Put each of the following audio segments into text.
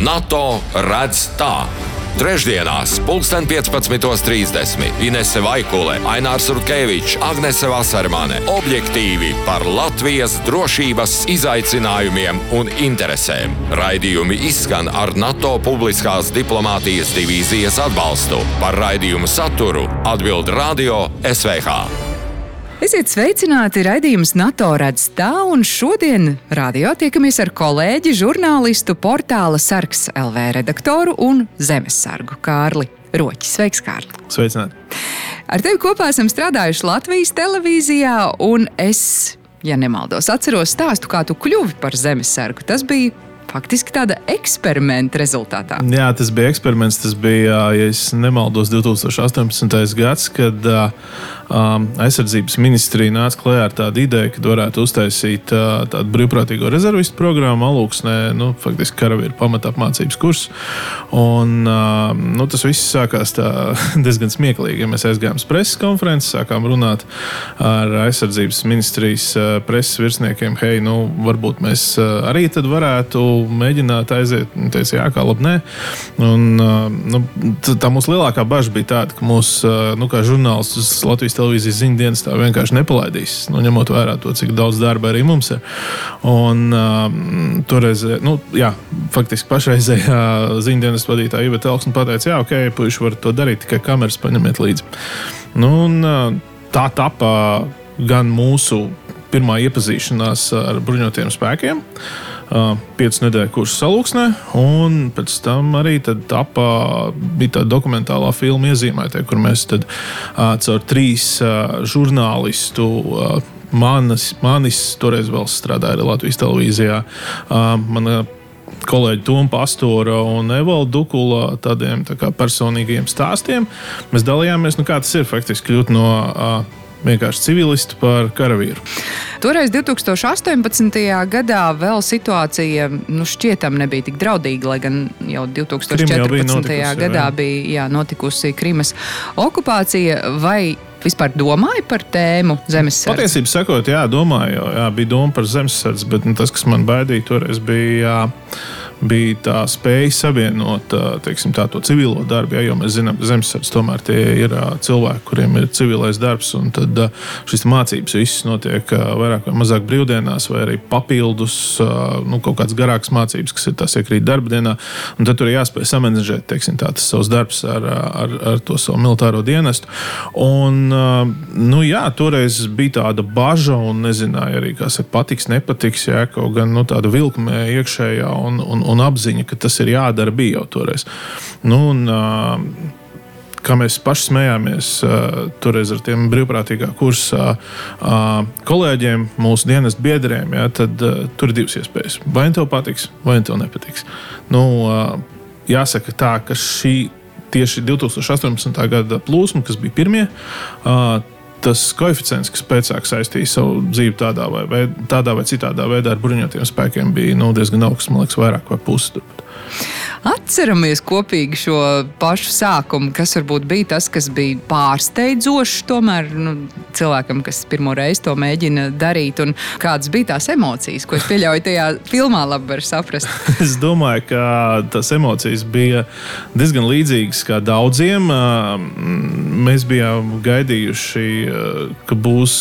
NATO redz tā. Trešdienās, 15.30. Inese Vaikule, Ainārs Urkevičs, Agnese Vasarmane - objektīvi par Latvijas drošības izaicinājumiem un interesēm. Raidījumi izskan ar NATO publiskās diplomātijas divīzijas atbalstu. Par raidījumu saturu atbild Radio SVH. Esiet sveicināti raidījums NATO redz tā, un šodien radio tiekamies ar kolēģi, žurnālistu, portāla Sarks LV redaktoru un zemesargu Kārli Roķi. Sveiks, Kārli! Sveicināti! Ar tevi kopā esam strādājuši Latvijas televīzijā, un es, ja nemaldos, atceros stāstu, kā tu kļuvi par zemesargu. Tas bija faktiski tāda eksperimenta rezultātā. Jā, tas bija eksperiments. Tas bija, ja nemaldos, 2018. gads, kad uh, aizsardzības ministrija nāca klajā ar tādu ideju, ka varētu uztaisīt uh, tādu brīvprātīgo rezervistu programmu Alūksnē, nu, faktiski karavīru pamatapmācības kursu. Un, uh, nu, tas viss sākās diezgan smieklīgi. Ja mēs aizgājām uz preses konferenci, sākām runāt ar aizsardzības ministrijas uh, preses virsniekiem, hei, nu, varbūt mēs uh, arī tad varētu mēģināt aiziet. Teica, jā, kā labi, nē. Un, nu, tā mūsu lielākā bažas bija tāda, ka mūsu nu, žurnālistus Latvijas televīzijas ziņu dienas tā vienkārši nepalaidīs, nu, ņemot vērā to, cik daudz darba arī mums ir. Un, uh, toreiz, nu, jā, faktiski pašreizējā ziņu dienas vadītāja Iva Telksna pateica, jā, ok, puiši var to darīt, tikai kameras paņemiet līdzi. Nu, un, uh, tā tapa gan mūsu pirmā iepazīšanās ar bruņotajiem spēkiem. Uh, piecu nedēļu kursu salūksnē, un pēc tam arī tapa, bija tāda dokumentālā filma iezīmēta, kur mēs tad, caur trīs žurnālistu. Manis, manis toreiz vēl strādāja Latvijas televīzijā. Mana kolēģi Tomu Pastora un Evaldu Dukula tādiem tā personīgiem stāstiem. Mēs dalījāmies, nu, kā tas ir faktiski kļūt no uh, vienkārši civilistu par karavīru. Toreiz, 2018. gadā, vēl situācija nu, šķietam nebija tik draudīga, lai gan jau 2014. Jau bija notikusi, gadā jā. bija jā, notikusi Krimas okupācija. Vai vispār domāju par tēmu zemesardze? Patiesībā sakot, jā, domāju, jā, bija doma par zemesardzi, bet nu, tas, kas man baidīja toreiz, bija. Jā, bija tā spēja savienot teiksim, tā, to civilo darbu. Ja, jo mēs zinām, ka zemesardze tomēr ir cilvēki, kuriem ir civilais darbs, un tad šīs mācības visas notiek vairāk vai mazāk brīvdienās, vai arī papildus nu, kaut kādas garākas mācības, kas ir tās iekrīt darba dienā. Tad tur ir jāspēj samanģēt teiksim, tā, tas savs darbs ar, ar, ar to savu militāro dienestu. Un, nu, jā, toreiz bija tāda bažas, un nezināja arī, kas ir patiks, nepatiks, jā, kaut gan nu, tāda vilkmē iekšējā. Un, un, un apziņa, ka tas ir jādara, bija jau toreiz. Nu, un, uh, kā mēs paši smējāmies uh, toreiz ar tiem brīvprātīgā kursa uh, kolēģiem, mūsu dienas biedriem, ja, tad uh, tur ir divas iespējas. Vai tev patiks, vai tev nepatiks. Nu, uh, jāsaka tā, ka šī tieši 2018. gada plūsma, kas bija pirmie, uh, tas koeficients, kas pēcāk saistīja savu dzīvi tādā vai, vai, tādā vai citādā veidā ar bruņotajiem spēkiem, bija nu, diezgan augsts, man liekas, vairāk vai pusi turpat. Atceramies kopīgi šo pašu sākumu, kas varbūt bija tas, kas bija pārsteidzošs tomēr nu, cilvēkam, kas pirmo reizi to mēģina darīt. Kādas bija tās emocijas, ko es pieļauju tajā filmā, labi var saprast? es domāju, ka tās emocijas bija diezgan līdzīgas kā daudziem. Mēs bijām gaidījuši, ka būs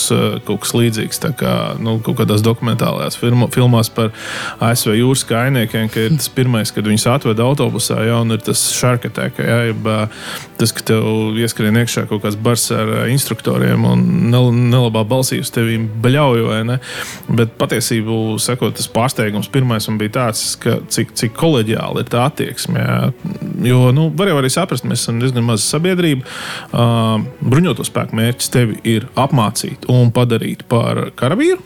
kaut kas līdzīgs kā, nu, kaut kādās dokumentālajās filmās par ASV jūras kainiekiem, ka ir tas pirmais, kad viņus atveda autobusā, ja, ir tas šarkatēka, ja, jeb, tas, ka tev ieskrien iekšā kaut kāds bars ar instruktoriem un nelabā balsī uz tevi bļauj, vai ne? Bet patiesībā, sakot, tas pārsteigums pirmais bija tāds, ka cik, cik koleģiāli ir tā attieksme. Ja. Jo, nu, var jau arī saprast, mēs esam diezgan maza sabiedrība. Uh, bruņoto spēku mērķis tevi ir apmācīt un padarīt par karavīru.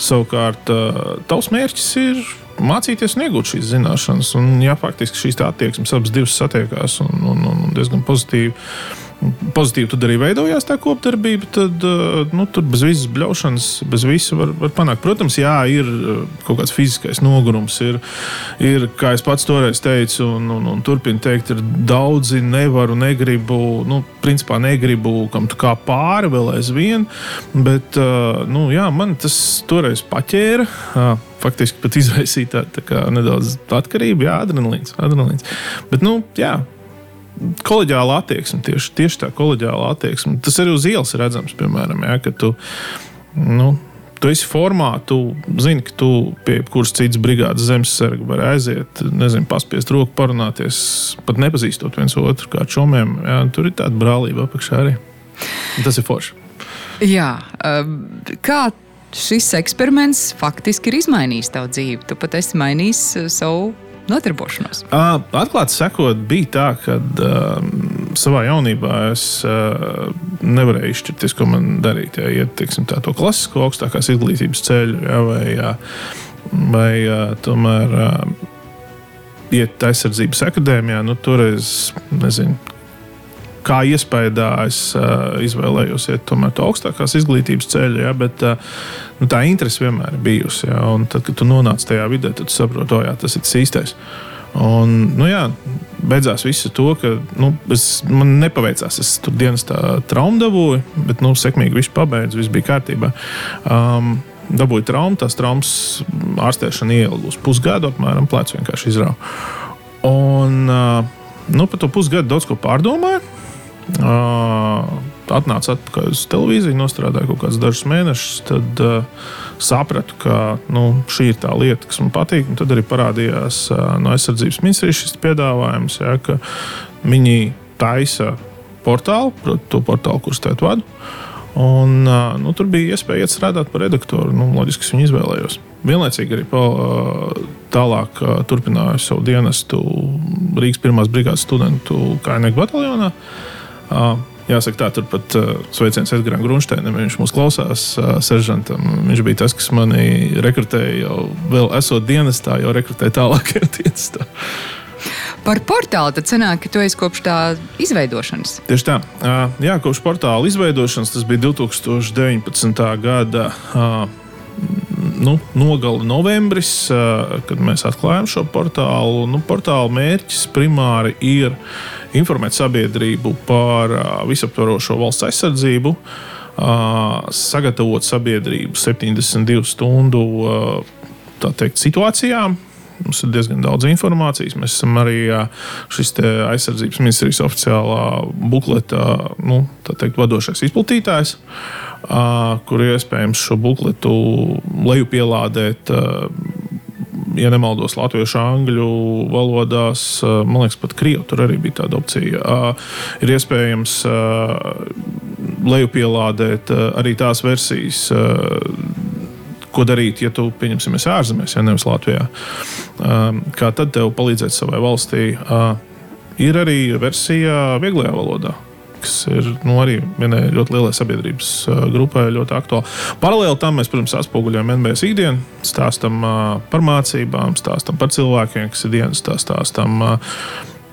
Savukārt, uh, tavs mērķis ir mācīties un iegūt šīs zināšanas. Un, ja faktiski šīs attieksmes abas divas satiekās un, un, un diezgan pozitīvi, pozitīvi tad arī veidojās tā kopdarbība, tad eh, nu, tur bez visas bļaušanas, bez visa var, var panākt. Protams, jā, ir eh, kaut kāds fiziskais nogurums, ir, ir kā es pats toreiz teicu, un, un, un turpinu teikt, ir daudzi nevaru, negribu, nu, principā negribu, kam tu kā pāri vēl aizvien, bet, eh, nu, jā, man tas toreiz paķēra. Faktiski pat izraisīja tā, tā nedaudz atkarību, jā, adrenalīns. adrenalīns. Bet, nu, jā, kolēģiāla attieksme, tieši, tieši tā kolēģiāla attieksme. Tas arī uz ielas redzams, piemēram, ja, ka tu, nu, tu esi formā, tu zini, ka tu pie kuras citas brigādes zemesarga vari aiziet, nezinu, paspiest roku, parunāties, pat nepazīstot viens otru kā čomiem. Ja, tur ir tāda brālība apakšā arī. Tas ir forši. Jā, um, kā šis eksperiments faktiski ir izmainījis tavu dzīvi? Tu pat esi mainījis uh, savu nodarbošanos? Uh, atklāti sakot, bija tā, ka uh, savā jaunībā es uh, nevarēju izšķirties, ko man darīt. Ja iet teiksim, tā, to klasisko augstākās izglītības ceļu, ja, vai, ja, vai uh, tomēr. Uh, iet aizsardzības akadēmijā, nu, toreiz nezinu, kā iespējā es uh, izvēlējos iet tomēr to augstākās izglītības ceļu, ja, bet uh, nu, tā interese vienmēr ir bijusi. Ja, un tad, kad tu nonāc tajā vidē, tad saproti, oh, jā, tas ir tas īstais. Un, nu, jā, beidzās viss ar to, ka nu, es, man nepaveicās. Es tur dienas traumu dabūju, bet nu, sekmīgi viss pabeidzu, viss bija kārtībā. Um, dabūju traumu, tās traumas ārstēšana uz pusgadu, apmēram plecs vienkārši izrauga. Un uh, nu, par to pusgadu daudz ko pārdomāju. Uh, atnācu atpakaļ uz televīziju, nostrādāju kaut kādus dažus mēnešus. Tad uh, sapratu, ka nu, šī ir tā lieta, kas man patīk. Un tad arī parādījās uh, no aizsardzības ministrijas šis piedāvājums, ja, ka viņi taisa portālu, proti, to portālu, kurus tēt vadu. Un, uh, nu, tur bija iespēja iet strādāt par redaktoru. Nu, loģiski, es viņu izvēlējos. Vienlaicīgi arī pa, tālāk turpināju savu dienestu Rīgas 1. brigādes studentu Kainieku bataljonā. Jāsaka, tā turpat sveiciens Edgars Grunsteinam. Viņš mūs klausās, seržantam. Viņš bija tas, kas mani rekrutēja jau vēl esot dienestā, jau rekrutēja tālākajā dienestā. Par portālu tad sanāk, ka tu esi kopš tā izveidošanas. Tieši tā. Jā, kopš portāla izveidošanas tas bija 2019. gada. Uh, nu, nogala novembris, kad mēs atklājām šo portālu. Nu, portāla mērķis primāri ir informēt sabiedrību par visaptvarošo valsts aizsardzību, sagatavot sabiedrību 72 stundu teikt, situācijām, Mums ir diezgan daudz informācijas. Mēs esam arī šis aizsardzības ministrijas oficiālā bukleta nu, teikt, vadošais izplatītājs kur iespējams šo bukletu lejupielādēt. Ja nemaldos, latviešu, angļu valodās, man liekas, pat krievu tur arī bija tāda opcija. Ir iespējams lejupielādēt arī tās versijas, ko darīt, ja tu, pieņemsim, esi ārzemēs, ja nevis Latvijā. Kā tad tev palīdzēt savai valstī? Ir arī versija vieglajā valodā kas ir nu, arī vienai ļoti lielai sabiedrības grupai ļoti aktuāli. Paralēli tam mēs, protams, atspoguļojam NBS ikdienu, stāstam par mācībām, stāstam par cilvēkiem, kas ir dienas, stāstam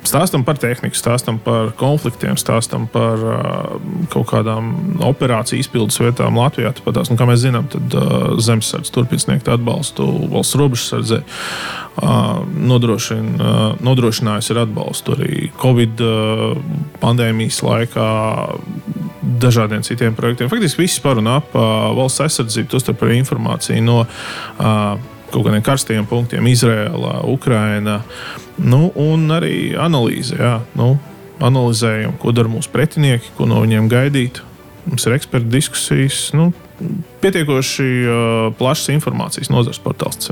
Stāstam par tehniku, stāstam par konfliktiem, stāstam par uh, kaut kādām operāciju izpildes vietām Latvijā. Tāpēc, nu, kā mēs zinām, tad uh, zemesardze turpina sniegt atbalstu valsts robežsardzei. Uh, nodrošin, uh, nodrošinājusi ar atbalstu arī Covid pandēmijas laikā dažādiem citiem projektiem. Faktiski viss par un ap valsts aizsardzību, tostarp arī informāciju no kaut kādiem karstiem punktiem, Izrēlā, Ukrainā. Nu, un arī analīze. Jā, nu, analizējam, ko dara mūsu pretinieki, ko no viņiem gaidīt. Mums ir eksperta diskusijas, nu, pietiekoši uh, plašas informācijas nozares portāls.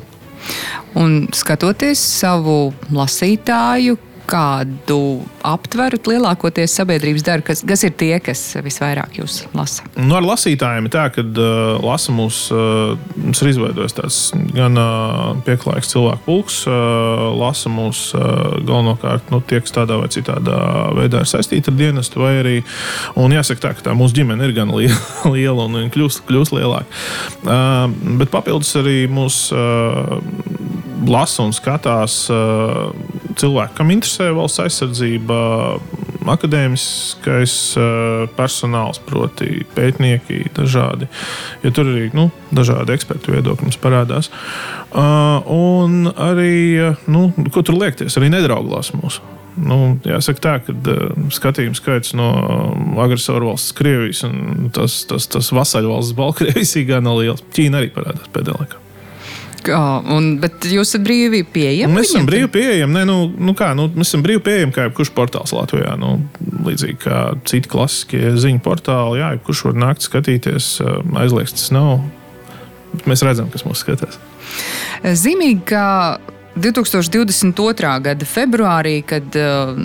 Un skatoties savu lasītāju, kādu aptveru lielākoties sabiedrības dara, kas, kas ir tie, kas visvairāk jūs lasa? Nu, ar lasītājiem ir tā, ka uh, lasa mūs, uh, mums ir izveidojis tāds gan uh, pieklājīgs cilvēku pulks, uh, lasa mūs uh, galvenokārt nu, tie, kas tādā vai citādā veidā ir saistīti ar dienestu, vai arī, un jāsaka tā, ka tā mūsu ģimene ir gan liela, liela un kļūst, kļūst lielāka. Uh, bet papildus arī mūs uh, lasa un skatās uh, cilvēki, kam interesē valsts aizsardzība, akadēmiskais personāls, proti, pētnieki dažādi. Ja tur arī nu, dažādi ekspertu viedokļi mums parādās. Un arī, nu, ko tur liekties, arī nedrauglās mūsu. Nu, jāsaka, tā, ka skatījuma skaits no agresoru valsts, Krievijas un tas, tas, tas vasaļu valsts Baltkrievijas īstenībā nav liels. Ķīna arī parādās pēdējā laikā. Un, bet jūs esat brīvi pieejami? Mēs esam brīvi pieejami. Nu, nu kā, nu, mēs esam brīvi pieejami kā jebkurš portāls Latvijā. Nu, līdzīgi kā citi klasiskie ziņu portāli, jā, jebkurš var nākt skatīties, aizliegts tas nav. Mēs redzam, kas mūs skatās. Zīmīgi, ka 2022. gada februārī, kad uh,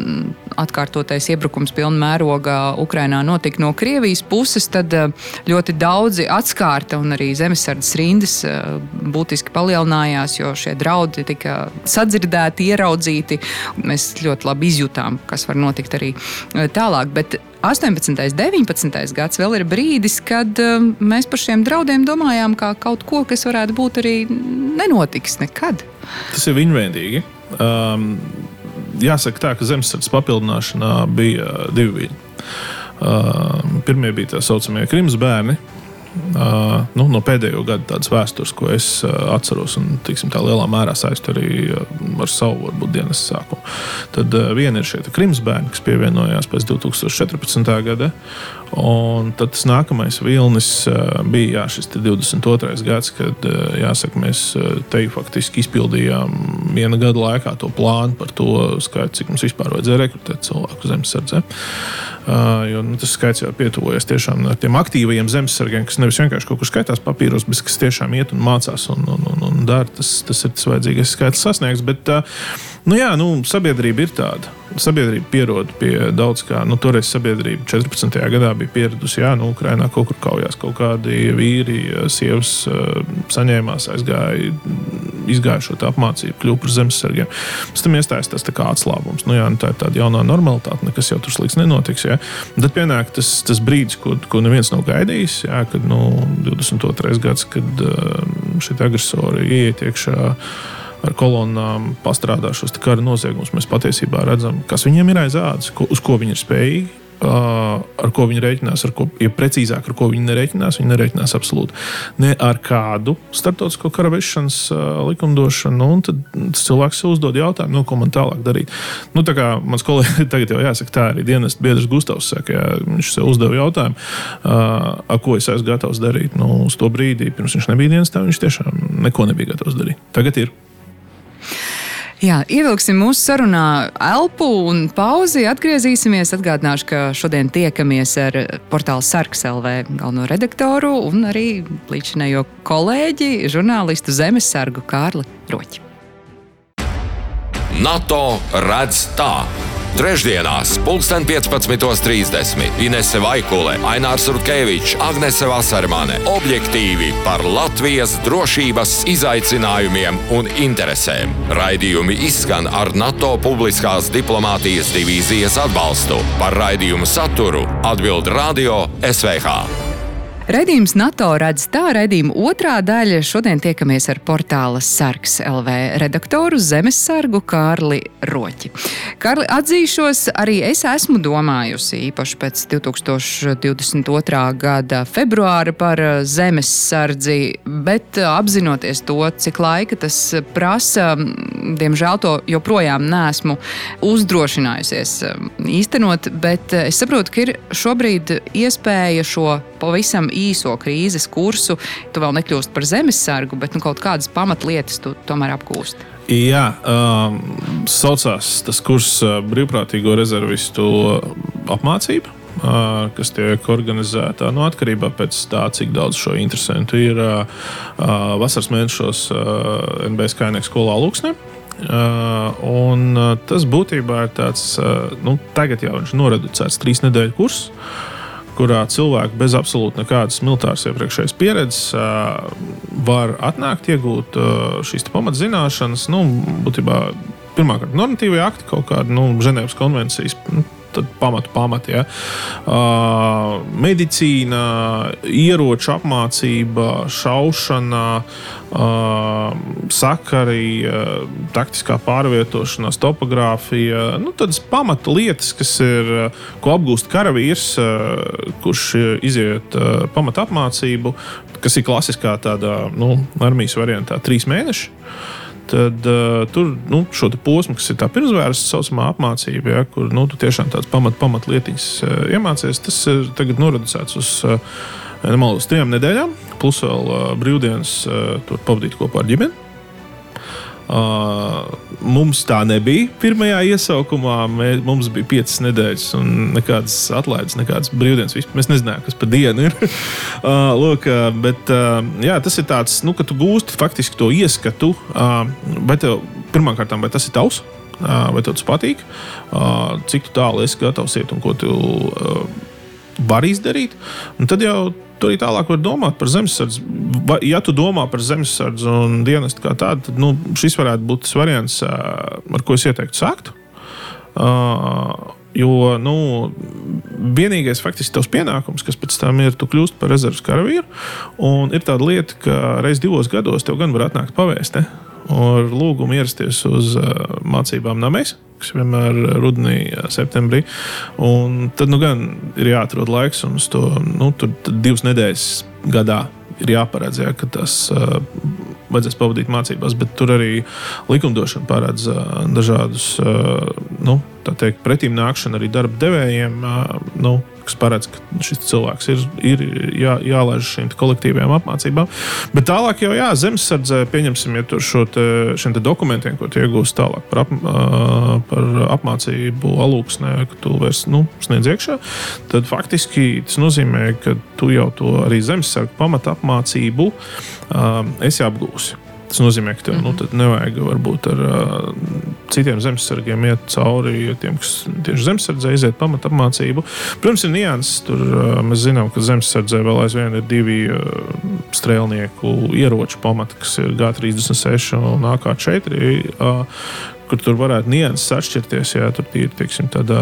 atkārtotais iebrukums pilnā mērogā Ukrainā notika no Krievijas puses, tad uh, ļoti daudzi atskārta un arī zemesardzes rindas uh, būtiski palielinājās, jo šie draudi tika sadzirdēti, ieraudzīti. Mēs ļoti labi izjutām, kas var notikt arī tālāk. Bet 18. un 19. gads vēl ir brīdis, kad um, mēs par šiem draudiem domājām, kā kaut ko, kas varētu būt arī nenotiks nekad. Tas ir viņveidīgi. Um, jāsaka, tā, ka zemesardzes papildināšanā bija divi viņi. Uh, pirmie bija tā saucamie Krimas bērni, Uh, nu, no pēdējo gadu tādas vēstures, ko es uh, atceros, un tiksim, tā lielā mērā saistīta arī uh, ar savu varbūt, dienas sākumu. Tad viena ir šie Krimas bērni, kas pievienojās pēc 2014. gada. Un tas nākamais vilnis bija jā, šis 22. gads, kad jāsaka, mēs te faktiski izpildījām viena gada laikā to plānu par to skaitu, cik mums vispār vajadzēja rekrutēt cilvēku zemesardzē. Uh, jo nu, tas skaits jau pietuvojas tiešām tiem aktīvajiem zemesargiem, kas nevis vienkārši kaut kur skaitās papīros, bet kas tiešām iet un mācās un, un, un, un dara. Tas, tas ir tas vajadzīgais skaits sasniegts. Bet, nu, jā, nu, sabiedrība ir tāda. Sabiedrība pierod pie daudz kā. Nu, toreiz sabiedrība 14. gadā bija pieradusi, ka nu, Ukrainā kaut kur kaujās kaut kādi vīri, sievas saņēmās, aizgāja, izgāja šo apmācību, kļuva par zemesargiem. Pēc tam iestājās tas atslābums. Nu, jā, nu, tā ir tāda jaunā normalitāte, nekas jau tur slikts nenotiks. Jā. Tad pienāk tas, tas brīdis, ko, ko neviens nav gaidījis. Jā, kad nu, 22. gads, kad šie agresori ieiet iekšā ar kolonnām pastrādā šos kara noziegumus, mēs patiesībā redzam, kas viņiem ir aiz ādas, uz ko viņi ir spējīgi. Ar ko viņi rēķinās, ar ko, ja precīzāk, ar ko viņi nerēķinās, viņi nerēķinās absolūti ne ar kādu starptautisko kara vešanas likumdošanu. Nu, tad cilvēks sev uzdod jautājumu, nu, ko man tālāk darīt. Nu, tā kā mans kolēģis tagad jau jāsaka, tā arī dienas biedrs Gustavs saka, jā, viņš sev uzdeva jautājumu, ar ko es esmu gatavs darīt. Nu, uz to brīdi, pirms viņš nebija dienas, tā viņš tiešām neko nebija gatavs darīt. Tagad ir. Jā, ievilksim mūsu sarunā elpu un pauzi. Atgriezīsimies. Atgādināšu, ka šodien tiekamies ar portāla Sarks LV galveno redaktoru un arī līdzinējo kolēģi, žurnālistu Zemesargu Kārli Roķi. NATO redz tā. Trešdienās, 15.30. Inese Vaikule, Ainārs Rutkevičs, Agnese Vasarmane - objektīvi par Latvijas drošības izaicinājumiem un interesēm. Raidījumi izskan ar NATO publiskās diplomātijas divīzijas atbalstu. Par raidījumu saturu atbild Radio SVH. Redījums NATO redz tā, redījuma otrā daļa. Šodien tiekamies ar portāla Sarks LV redaktoru Zemesargu Kārli Roķi. Kārli, atzīšos, arī es esmu domājusi īpaši pēc 2022. gada februāra par zemesardzi, bet apzinoties to, cik laika tas prasa, diemžēl to joprojām neesmu uzdrošinājusies īstenot, bet es saprotu, ka ir šobrīd iespēja šo pavisam īso krīzes kursu, tu vēl nekļūst par zemesargu, bet nu, kaut kādas pamatlietas tu tomēr apgūsti. Jā, um, saucās tas kurs uh, brīvprātīgo rezervistu apmācība. Uh, kas tiek organizēta no nu, atkarībā no tā, cik daudz šo interesantu ir uh, uh, vasaras mēnešos uh, NBS Kainēkas skolā Lūksnē. Uh, un, uh, tas būtībā ir tāds, uh, nu, tagad jau viņš ir noreducēts trīs nedēļu kurs. Uh, kurā cilvēki bez absolūti nekādas militāras iepriekšējas pieredzes var atnākt, iegūt šīs pamatzināšanas. Nu, būtībā, pirmkārt, normatīvie akti, kaut kāda nu, Ženēvas konvencijas. Nu, pamatu pamati. Ja. Uh, medicīna, ieroču apmācība, šaušana, uh, sakari, uh, taktiskā pārvietošanās, topogrāfija. Nu, tādas pamata lietas, kas ir, ko apgūst karavīrs, uh, kurš iziet uh, pamata apmācību, kas ir klasiskā tādā nu, armijas variantā, trīs mēneši tad uh, tur nu, šo posmu, kas ir tā pirmsvērsta saucamā apmācība, ja, kur nu, tu tiešām tādas pamat, pamatlietiņas uh, iemācies, tas ir tagad noreducēts uz, uh, nemaldos, trijām nedēļām, plus vēl uh, brīvdienas uh, pavadīt kopā ar ģimeni. Uh, mums tā nebija pirmajā iesaukumā. Mē, mums bija piecas nedēļas, un nekādas atlaides, nekādas brīvdienas. Vispār. Mēs nezinājām, kas par dienu ir. uh, lūk, uh, bet, uh, jā, tas ir tāds, nu, ka tu gūsti faktiski to ieskatu. Uh, pirmkārt, vai tas ir tavs? Uh, vai tev tas patīk? Cik tālu esi gatavs iet un ko tu vari izdarīt? Un tad jau Tu arī tālāk vari domāt par zemesardzi. Ja tu domā par zemesardzi un dienestu kā tādu, tad nu, šis varētu būt tas variants, ar ko es ieteiktu sākt. Uh, Jo nu, vienīgais faktiski tavs pienākums, kas pēc tam ir, tu kļūsi par rezerves karavīru. Ir tāda lieta, ka reizes divos gados tev gan var atnākt pavēsti ar lūgumu ierasties uz uh, mācībām namēs kas vienmēr ir rudenī, septembrī. Un tad nu, gan ir jāatrod laiks, un to nu, divas nedēļas gadā ir jāparedz, ja, ka tas uh, vajadzēs pavadīt mācībās, bet tur arī likumdošana paredz uh, dažādus uh, nu, pretīm nākšanu arī darba devējiem. Nu, kas paredz, ka šis cilvēks ir, ir jā, jālaiž šīm kolektīvajām apmācībām. Bet tālāk jau jā, zemesardzē, pieņemsim, ja tur šo te, šiem te dokumentiem, ko iegūst tālāk par, ap, par apmācību alūksnē, ka tu vairs nu, sniedz iekšā, tad faktiski tas nozīmē, ka tu jau to arī zemesargu pamatu apmācību um, esi apgūsi. Tas nozīmē, ka tev mm -hmm. nu, nevajag varbūt ar uh, citiem zemesargiem iet cauri, ja tiem, kas tieši zemesardzē iziet pamatu apmācību. Protams, ir nianses. Tur uh, mēs zinām, ka zemesardzē vēl aizvien ir divi uh, strēlnieku ieroču pamati, kas ir G36 un AK4. Uh, kur tur varētu nianses atšķirties, ja tur ir teiksim, tāda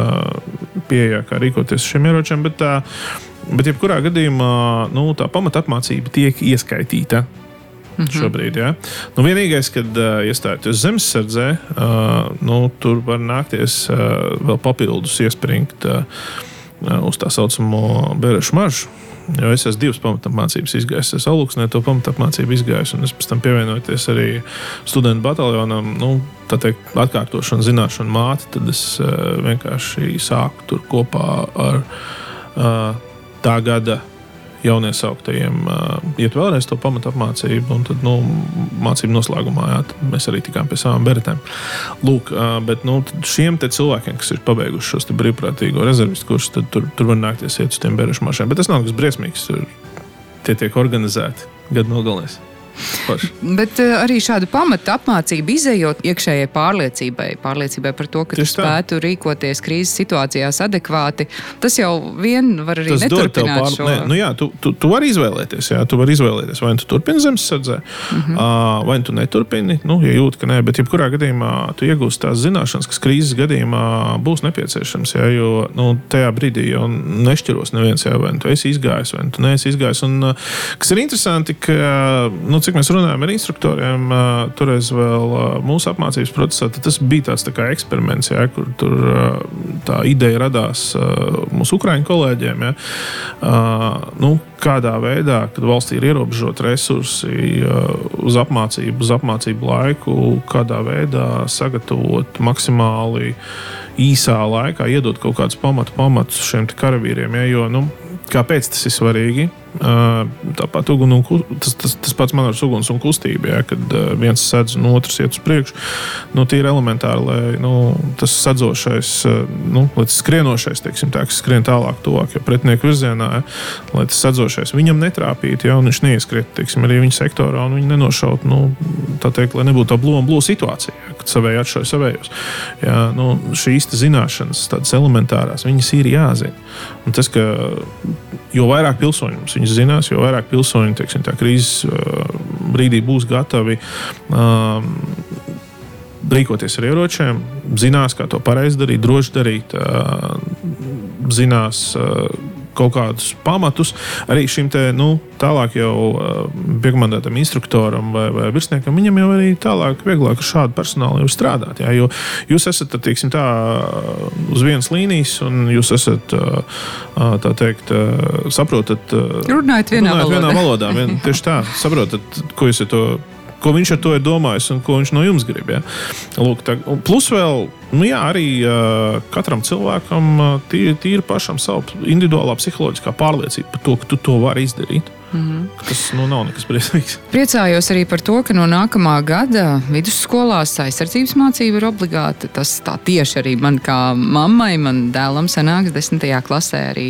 pieeja, kā rīkoties šiem ieročiem. Bet, uh, bet jebkurā gadījumā nu, tā pamatapmācība tiek ieskaitīta Mm -hmm. Šobrīd, ja. nu, vienīgais, kad uh, iestājoties zemesardzē, uh, nu, tur var nākties uh, vēl papildus iespringt uh, uz tā saucamo bērnu maržu. Jo es esmu divas pamatapmācības izgājis. Es augstnē to pamatapmācību izgājis, un es pēc tam pievienojoties arī studentu bataljonam, nu, tā teikt, atkārtošanu, zināšanu māti, tad es uh, vienkārši sāku tur kopā ar uh, tā gada jauniesāktajiem uh, iet vēlreiz to pamatu apmācību, un tad, nu, mācību noslēgumā jā, mēs arī tikām pie savām beretēm. Lūk, uh, bet nu, šiem cilvēkiem, kas ir pabeiguši šos brīvprātīgo rezervistu kursus, tad tur, tur var nākties iet uz tiem berešu maršiem. Bet tas nav kas briesmīgs. Tur tie tiek organizēti gadu nogalēs. Paši. Bet uh, arī šādu pamatu apmācību izējot iekšējai pārliecībai, pārliecībai par to, ka Tieši tu spētu tā. rīkoties krīzes situācijās adekvāti, tas jau vien var arī tas neturpināt pār... šo. Nē, nu jā, tu, tu, tu vari izvēlēties, jā, tu vari izvēlēties, vai nu tu turpini zemesardzē, mm -hmm. uh, vai nu tu neturpini, nu, ja jūt, ka nē, bet jebkurā gadījumā tu iegūsi tās zināšanas, kas krīzes gadījumā būs nepieciešams, jā, jo nu, tajā brīdī jau nešķiros neviens, jā, vai nu tu esi izgājis, vai tu neesi izgājis. Un, kas ir interesanti, ka, nu, cik mēs runājam ar instruktoriem, toreiz vēl mūsu apmācības procesā, tas bija tāds tā kā eksperiments, ja, kur tur, tā ideja radās mūsu ukrāņu kolēģiem. Ja. Nu, kādā veidā, kad valstī ir ierobežoti resursi uz apmācību, uz apmācību laiku, kādā veidā sagatavot maksimāli īsā laikā, iedot kaut kādus pamatu pamatus šiem karavīriem. Ja, jo, nu, kāpēc tas ir svarīgi? Tāpat ugun un, tas, tas, tas pats man ar uguns un kustību, ja, kad viens sedz un otrs iet uz priekšu. Nu, Tīri elementāri, lai nu, tas sadzošais, nu, lai tas skrienošais, teiksim, tā, kas skrien tālāk, tuvāk jau pretinieku virzienā, ja, lai tas sadzošais viņam netrāpītu, ja viņš neieskriet teiksim, arī viņa sektorā un viņa nenošaut, nu, tā teikt, lai nebūtu tā blūma blūma situācija, ja, kad savēji atšauj savējos. Ja, nu, šīs zināšanas, tādas elementārās, viņas ir jāzina. Un tas, ka jo vairāk pilsoņu mums viņas zinās, jo vairāk pilsoņu teiksim, krīzes uh, brīdī būs gatavi um, rīkoties ar ieročiem, zinās, kā to pareizi darīt, droši darīt, zinās kaut kādus pamatus arī šim te, nu, tālāk jau piekmandētam instruktoram vai, vai virsniekam. Viņam jau arī tālāk vieglāk ar šādu personālu strādāt. Jā, jo jūs esat, teiksim, tā, uz vienas līnijas un jūs esat, tā teikt, saprotat. Runājot vienā runājat valodā. Vienā valodā vien, tieši tā, saprotat, ko jūs to ko viņš ar to ir domājis un ko viņš no jums grib. Ja? Lūk, tā, plus vēl nu, jā, arī uh, katram cilvēkam uh, tīri, tīri pašam savu individuālā psiholoģiskā pārliecība par to, ka tu to vari izdarīt. Mm -hmm. Tas nu, nav nekas briesmīgs. Priecājos arī par to, ka no nākamā gada vidusskolās aizsardzības mācība ir obligāta. Tas tā tieši arī man kā mammai, man dēlam sanāks desmitajā klasē arī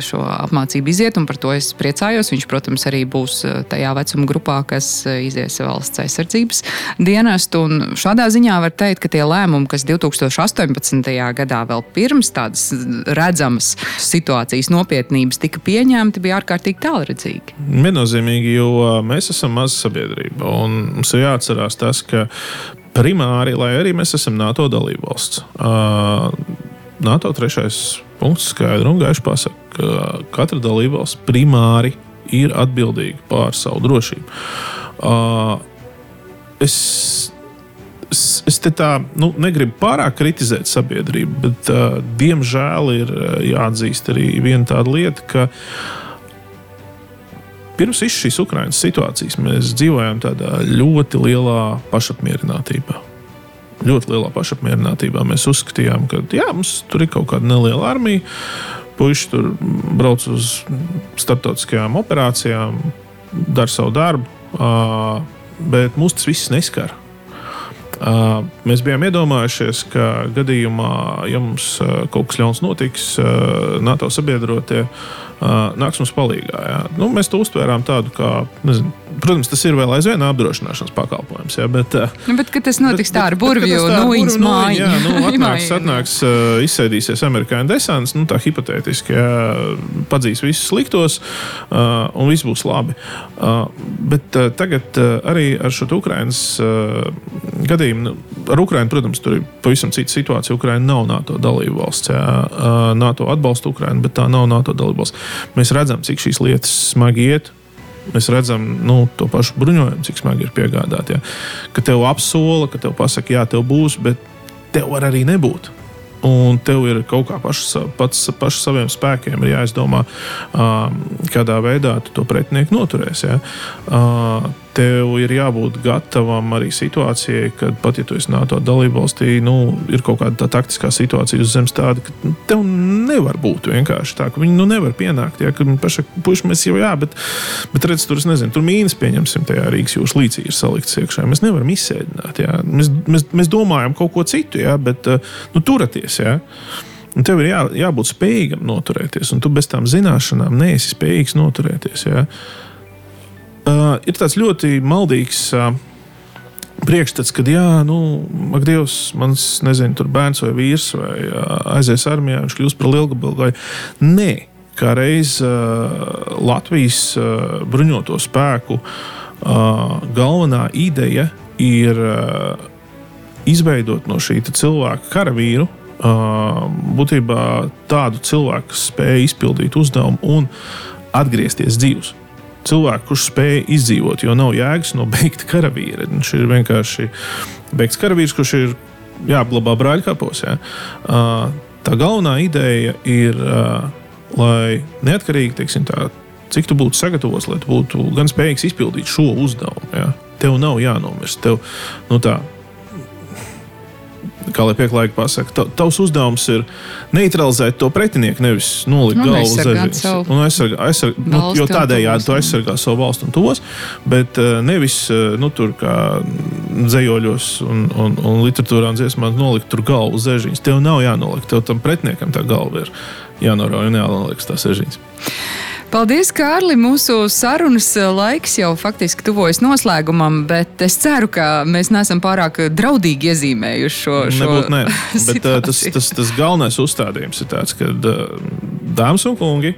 šo apmācību iziet, un par to es priecājos. Viņš, protams, arī būs eh, tajā vecuma grupā, kas eh, izies valsts aizsardzības dienestu. Un šādā ziņā var teikt, ka tie lēmumi, kas 2018. gadā vēl pirms tādas redzamas situācijas nopietnības tika pieņemti, bija ārkārtīgi tālredzīgi. Viennozīmīgi, jo mēs esam maza sabiedrība. Mums ir jāatcerās tas, ka primāri, lai arī mēs esam NATO dalībvalsts, NATO trešais punkts skaidri un gaiši pasaka, ka katra dalībvalsts primāri ir atbildīga par savu drošību. Es es, es te tā nu, negribu pārāk kritizēt sabiedrību, bet, uh, diemžēl, ir jāatzīst arī viena tāda lieta, ka Pirms šīs Ukraiņas situācijas mēs dzīvojām tādā ļoti lielā pašapmierinātībā. Ļoti lielā pašapmierinātībā mēs uzskatījām, ka jā, mums tur ir kaut kāda neliela armija, puiši tur brauc uz starptautiskajām operācijām, dara savu darbu, bet mūs tas viss neskar. Mēs bijām iedomājušies, ka gadījumā, ja mums kaut kas ļauns notiks, NATO sabiedrotie nāks mums palīdzīgā. Nu, mēs to uztvērām tādu, kā, nezinu, protams, tas ir vēl aizvien apdrošināšanas pakalpojums. Ja, bet, nu, bet, tas notiks bet, tā ar burvju nūjiņas māju, jā, nu, atnāks, atnāks izsēdīsies amerikāņu desants, nu, tā hipotētiski, ja, padzīs visus sliktos uh, un viss būs labi. Uh, bet uh, tagad uh, arī ar šo Ukrainas uh, gadījumu, nu, ar Ukrainu, protams, tur ir pavisam cita situācija. Ukraina nav NATO dalība valsts. Jā. Uh, NATO atbalsta Ukrainu, bet tā nav NATO dalība valsts. Mēs redzam, cik šīs lietas smagi iet. Mēs redzam nu, to pašu bruņojumu, cik smagi ir piegādāti. Ja. Ka tev apsola, ka tev pasaka, jā, tev būs, bet tev var arī nebūt. Un tev ir kaut kā pašu, pats, pašu saviem spēkiem jāizdomā, um, kādā veidā tu to pretinieku noturēsi. Ja? Uh, tev ir jābūt gatavam arī situācijai, kad pat ja tu esi NATO dalībvalstī, nu, ir kaut kāda tā taktiskā situācija uz zemes tāda, ka tev nevar būt vienkārši tā, ka viņi nu, nevar pienākt. Ja, paši puiši mēs jau jā, bet, bet redz, tur, nezinu, tur mīnus pieņemsim tajā Rīgas jūras līcī ir salikts iekšā. Mēs nevaram izsēdināt. Ja. Mēs, mēs, mēs domājam kaut ko citu, ja, bet nu, turaties. Ja. Un tev ir jā, jābūt spējīgam noturēties, un tu bez tām zināšanām neesi spējīgs noturēties. Ja. Uh, ir tāds ļoti maldīgs uh, priekšstats, ka, jā, nu, ak, Dievs, mans nezinu, bērns vai vīrs vai uh, aizies armijā, viņš kļūs par lielgabalu. Nē, kā reiz uh, Latvijas uh, bruņoto spēku uh, galvenā ideja ir uh, izveidot no šī cilvēka karavīru. Uh, būtībā tādu cilvēku, kas spēj izpildīt uzdevumu un atgriezties dzīves cilvēku, kurš spēj izdzīvot, jo nav jēgas no beigta karavīra. Viņš ir vienkārši beigts karavīrs, kurš ir jāapglabā brāļkapos. Ja? Tā galvenā ideja ir, lai neatkarīgi teiksim, tā, cik tu būtu sagatavots, lai tu būtu gan spējīgs izpildīt šo uzdevumu. Ja? Tev nav jānomirst. Tev, nu tā, kā lai pieklājīgi pasakā, tavs uzdevums ir neutralizēt to pretinieku, nevis nolikt nu, galvu uz zemes. Aizsargā, aizsargā, nu, jo tādējādi tu aizsargā savu valstu un tos, bet uh, nevis uh, nu, tur kā dzējoļos un, un, un literatūrā un dziesmās nolikt tur galvu uz zemes. Tev nav jānolikt, tev tam pretiniekam tā galva ir jānorauj un jānoliek tās zemes. Paldies, Kārli! Mūsu sarunas laiks jau faktiski tuvojas noslēgumam, bet es ceru, ka mēs neesam pārāk draudīgi iezīmējuši šo situāciju. Nē, bet uh, tas, tas, tas galvenais uzstādījums ir tāds, ka uh, dāmas un kungi.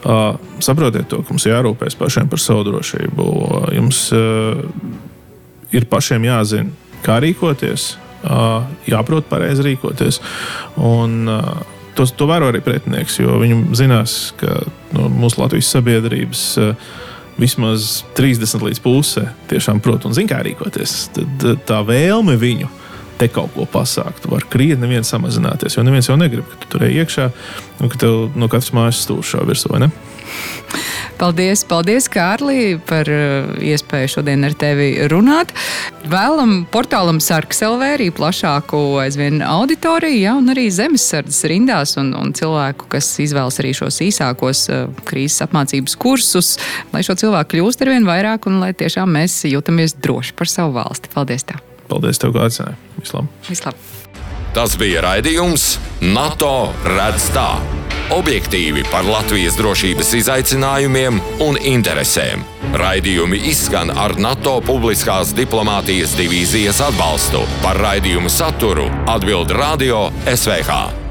Uh, saprotiet to, ka mums jārūpējas pašiem par savu drošību. Jums uh, ir pašiem jāzina, kā rīkoties, jāprot pareizi rīkoties. Un, To, to vēro arī pretinieks, jo viņi zinās, ka no mūsu Latvijas sabiedrības vismaz 30 līdz pusē tiešām prot un zina, kā rīkoties. Tad tā vēlme viņu te kaut ko pasākt, var krietni vien samazināties. Jo neviens jau negrib, ka tu tur iekšā un ka tev no katras mājas stūra šā virsū. Paldies, paldies Kārlī, par uh, iespēju šodien ar tevi runāt. Vēlam portālam Sarks LV arī plašāku aizvien auditoriju, ja, un arī zemesardzes rindās un, un cilvēku, kas izvēlas arī šos īsākos uh, krīzes apmācības kursus, lai šo cilvēku kļūst ar vien vairāk un lai tiešām mēs jūtamies droši par savu valsti. Paldies! Tev. Paldies, tev, ka aicināji. Vislabāk! Tas bija raidījums NATO redz tā objektīvi par Latvijas drošības izaicinājumiem un interesēm. Raidījumi izskan ar NATO publiskās diplomātijas divīzijas atbalstu. Par raidījumu saturu atbild Radio SVH.